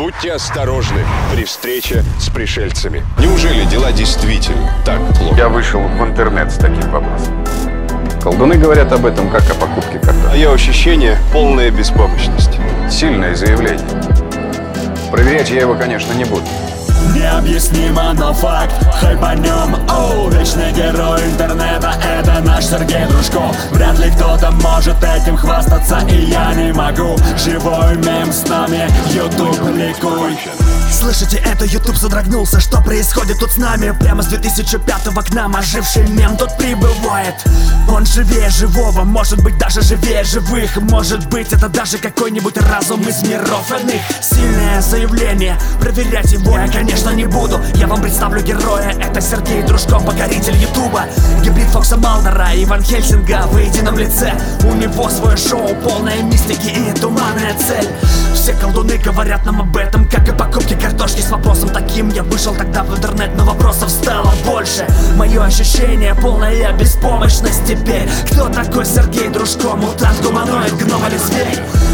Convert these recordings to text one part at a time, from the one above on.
Будьте осторожны при встрече с пришельцами. Неужели дела действительно так плохо? Я вышел в интернет с таким вопросом. Колдуны говорят об этом как о покупке карты. Мое ощущение – полная беспомощность. Сильное заявление. Проверять я его, конечно, не буду. Необъяснимо, но факт. Хайп о нем, оу Вечный герой интернета Это наш Сергей Дружков Вряд ли кто-то может этим хвастаться И я не могу. Живой мем с нами. Ютуб ликуй Слышите, это? YouTube содрогнулся. Что происходит тут с нами? Прямо с 2005-го к нам оживший мем тут прибывает. Он живее живого, может быть даже живее живых. Может быть это даже какой-нибудь разум из миров родных. Сильное заявление, проверять его я, конечно, не буду. Я вам представлю героя, это Сергей Дружков, покоритель Ютуба. Гибрид Фокса Малдера и Ван Хельсинга в едином лице. У него свое шоу, полное мистики и туманная цель. Все колдуны говорят нам об этом, как и покупки Я вышел тогда в интернет, но вопросов стало больше Мое ощущение полная беспомощность теперь Кто такой Сергей Дружко, мутант, гуманоид, гном или зверь?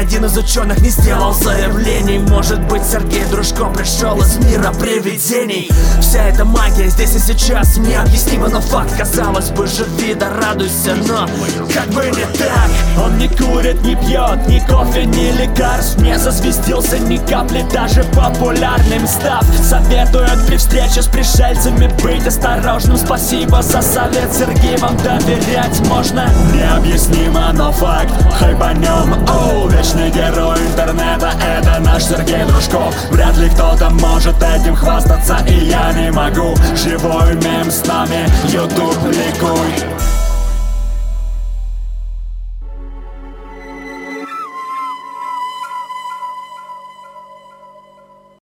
Один из ученых не сделал заявлений. Может быть, Сергей Дружко пришел из мира привидений. Вся эта магия здесь и сейчас необъяснима, но факт Казалось бы, живи да радуйся, но как бы не так Он не курит, не пьет, ни кофе, ни лекарств. Не засвистился ни капли, даже популярным став. Советуют при встрече с пришельцами быть осторожным. Спасибо за совет, Сергей, вам доверять можно. Необъяснимо, но факт, хайп о нем, оу наш Сергей Дружков Вряд ли кто-то может этим хвастаться, и я не могу. Живой мем с нами, YouTube ликуй